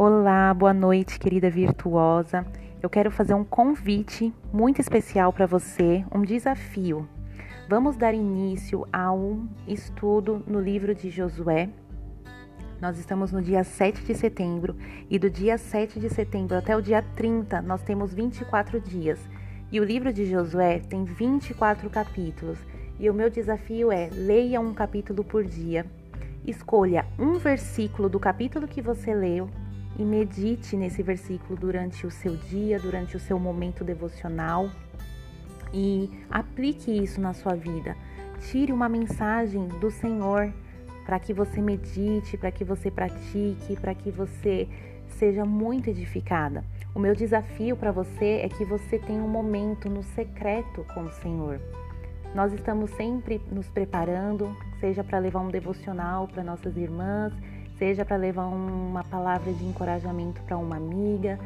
Olá, boa noite, querida virtuosa. Eu quero fazer um convite muito especial para você, um desafio. Vamos dar início a um estudo no livro de Josué. Nós estamos no dia 7 de setembro e do dia 7 de setembro até o dia 30 nós temos 24 dias. E o livro de Josué tem 24 capítulos. E o meu desafio é: leia um capítulo por dia. Escolha um versículo do capítulo que você leu e medite nesse versículo durante o seu dia, durante o seu momento devocional e aplique isso na sua vida. Tire uma mensagem do Senhor para que você medite, para que você pratique, para que você seja muito edificada. O meu desafio para você é que você tenha um momento no secreto com o Senhor. Nós estamos sempre nos preparando, seja para levar um devocional para nossas irmãs, seja para levar uma palavra de encorajamento para uma amiga,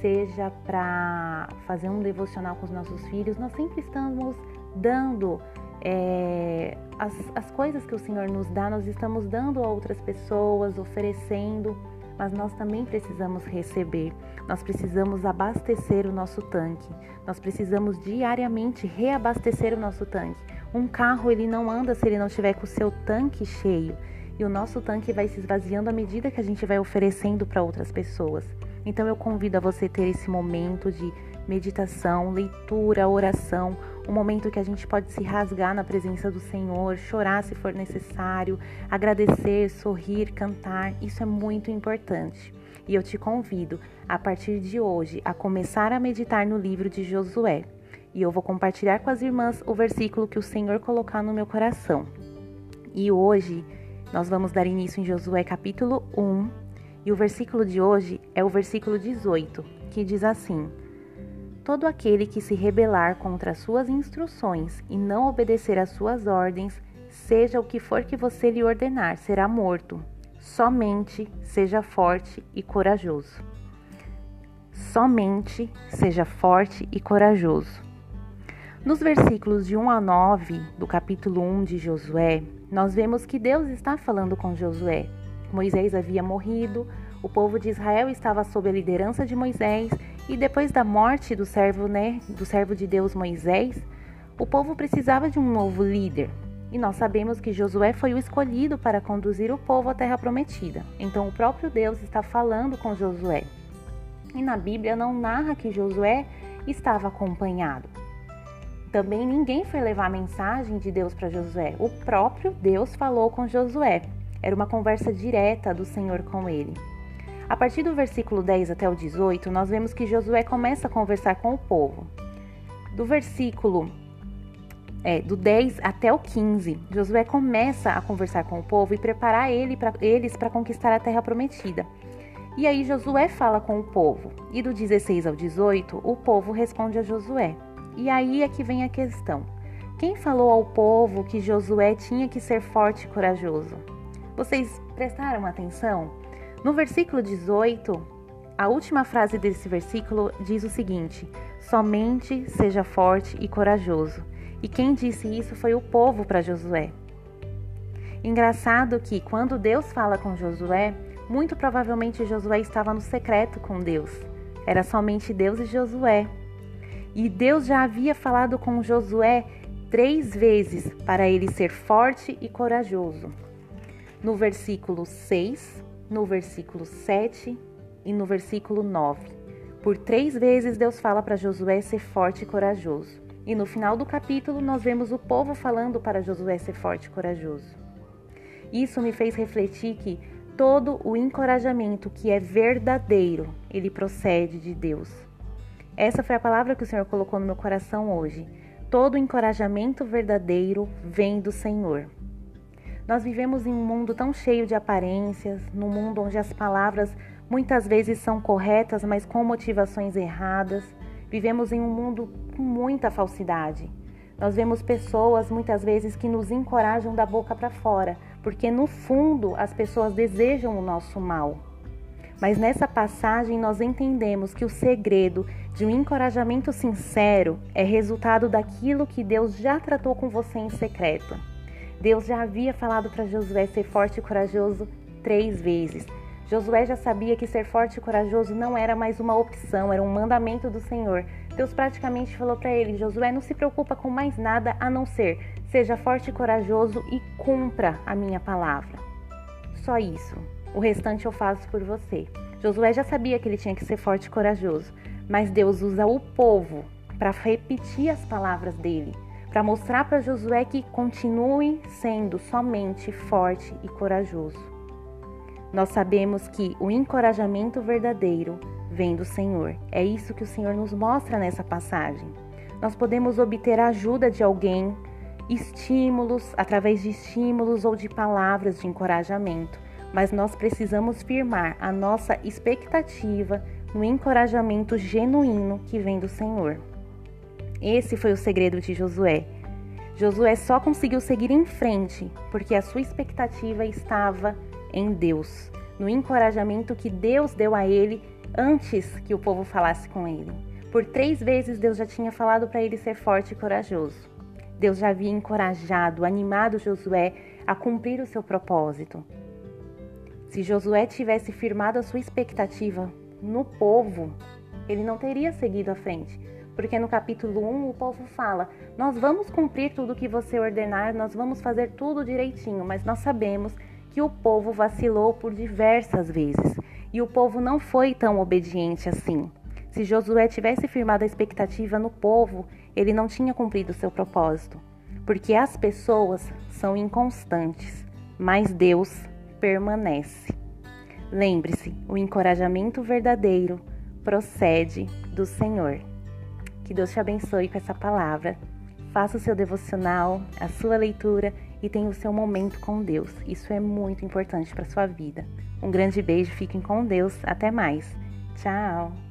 seja para fazer um devocional com os nossos filhos, nós sempre estamos dando é, as, as coisas que o Senhor nos dá, nós estamos dando a outras pessoas, oferecendo, mas nós também precisamos receber, nós precisamos abastecer o nosso tanque, nós precisamos diariamente reabastecer o nosso tanque. Um carro ele não anda se ele não estiver com o seu tanque cheio e o nosso tanque vai se esvaziando à medida que a gente vai oferecendo para outras pessoas. Então eu convido a você ter esse momento de meditação, leitura, oração, um momento que a gente pode se rasgar na presença do Senhor, chorar se for necessário, agradecer, sorrir, cantar. Isso é muito importante. E eu te convido, a partir de hoje, a começar a meditar no livro de Josué. E eu vou compartilhar com as irmãs o versículo que o Senhor colocar no meu coração. E hoje nós vamos dar início em Josué capítulo 1, e o versículo de hoje é o versículo 18, que diz assim: Todo aquele que se rebelar contra as suas instruções e não obedecer às suas ordens, seja o que for que você lhe ordenar, será morto. Somente seja forte e corajoso. Somente seja forte e corajoso. Nos versículos de 1 a 9 do capítulo 1 de Josué, nós vemos que Deus está falando com Josué. Moisés havia morrido, o povo de Israel estava sob a liderança de Moisés e depois da morte do servo, né, do servo de Deus Moisés, o povo precisava de um novo líder. E nós sabemos que Josué foi o escolhido para conduzir o povo à terra prometida. Então o próprio Deus está falando com Josué. E na Bíblia não narra que Josué estava acompanhado. Também ninguém foi levar a mensagem de Deus para Josué. O próprio Deus falou com Josué. Era uma conversa direta do Senhor com ele. A partir do versículo 10 até o 18, nós vemos que Josué começa a conversar com o povo. Do versículo é, do 10 até o 15, Josué começa a conversar com o povo e preparar ele pra, eles para conquistar a terra prometida. E aí Josué fala com o povo. E do 16 ao 18, o povo responde a Josué. E aí é que vem a questão. Quem falou ao povo que Josué tinha que ser forte e corajoso? Vocês prestaram atenção? No versículo 18, a última frase desse versículo diz o seguinte: Somente seja forte e corajoso. E quem disse isso foi o povo para Josué. Engraçado que quando Deus fala com Josué, muito provavelmente Josué estava no secreto com Deus. Era somente Deus e Josué. E Deus já havia falado com Josué três vezes para ele ser forte e corajoso. No versículo 6, no versículo 7 e no versículo 9. Por três vezes Deus fala para Josué ser forte e corajoso. E no final do capítulo nós vemos o povo falando para Josué ser forte e corajoso. Isso me fez refletir que todo o encorajamento que é verdadeiro, ele procede de Deus. Essa foi a palavra que o Senhor colocou no meu coração hoje. Todo encorajamento verdadeiro vem do Senhor. Nós vivemos em um mundo tão cheio de aparências, num mundo onde as palavras muitas vezes são corretas, mas com motivações erradas. Vivemos em um mundo com muita falsidade. Nós vemos pessoas muitas vezes que nos encorajam da boca para fora, porque no fundo as pessoas desejam o nosso mal. Mas nessa passagem nós entendemos que o segredo de um encorajamento sincero é resultado daquilo que Deus já tratou com você em secreto. Deus já havia falado para Josué ser forte e corajoso três vezes. Josué já sabia que ser forte e corajoso não era mais uma opção, era um mandamento do Senhor. Deus praticamente falou para ele: Josué, não se preocupa com mais nada a não ser seja forte e corajoso e cumpra a minha palavra. Só isso. O restante eu faço por você. Josué já sabia que ele tinha que ser forte e corajoso, mas Deus usa o povo para repetir as palavras dele, para mostrar para Josué que continue sendo somente forte e corajoso. Nós sabemos que o encorajamento verdadeiro vem do Senhor. É isso que o Senhor nos mostra nessa passagem. Nós podemos obter a ajuda de alguém, estímulos, através de estímulos ou de palavras de encorajamento, mas nós precisamos firmar a nossa expectativa no encorajamento genuíno que vem do Senhor. Esse foi o segredo de Josué. Josué só conseguiu seguir em frente porque a sua expectativa estava em Deus, no encorajamento que Deus deu a ele antes que o povo falasse com ele. Por três vezes Deus já tinha falado para ele ser forte e corajoso. Deus já havia encorajado, animado Josué a cumprir o seu propósito. Se Josué tivesse firmado a sua expectativa no povo, ele não teria seguido à frente. Porque no capítulo 1 o povo fala: Nós vamos cumprir tudo o que você ordenar, nós vamos fazer tudo direitinho, mas nós sabemos que o povo vacilou por diversas vezes e o povo não foi tão obediente assim. Se Josué tivesse firmado a expectativa no povo, ele não tinha cumprido seu propósito, porque as pessoas são inconstantes, mas Deus permanece. Lembre-se, o encorajamento verdadeiro procede do Senhor. Que Deus te abençoe com essa palavra. Faça o seu devocional, a sua leitura e tenha o seu momento com Deus. Isso é muito importante para sua vida. Um grande beijo, fiquem com Deus. Até mais. Tchau.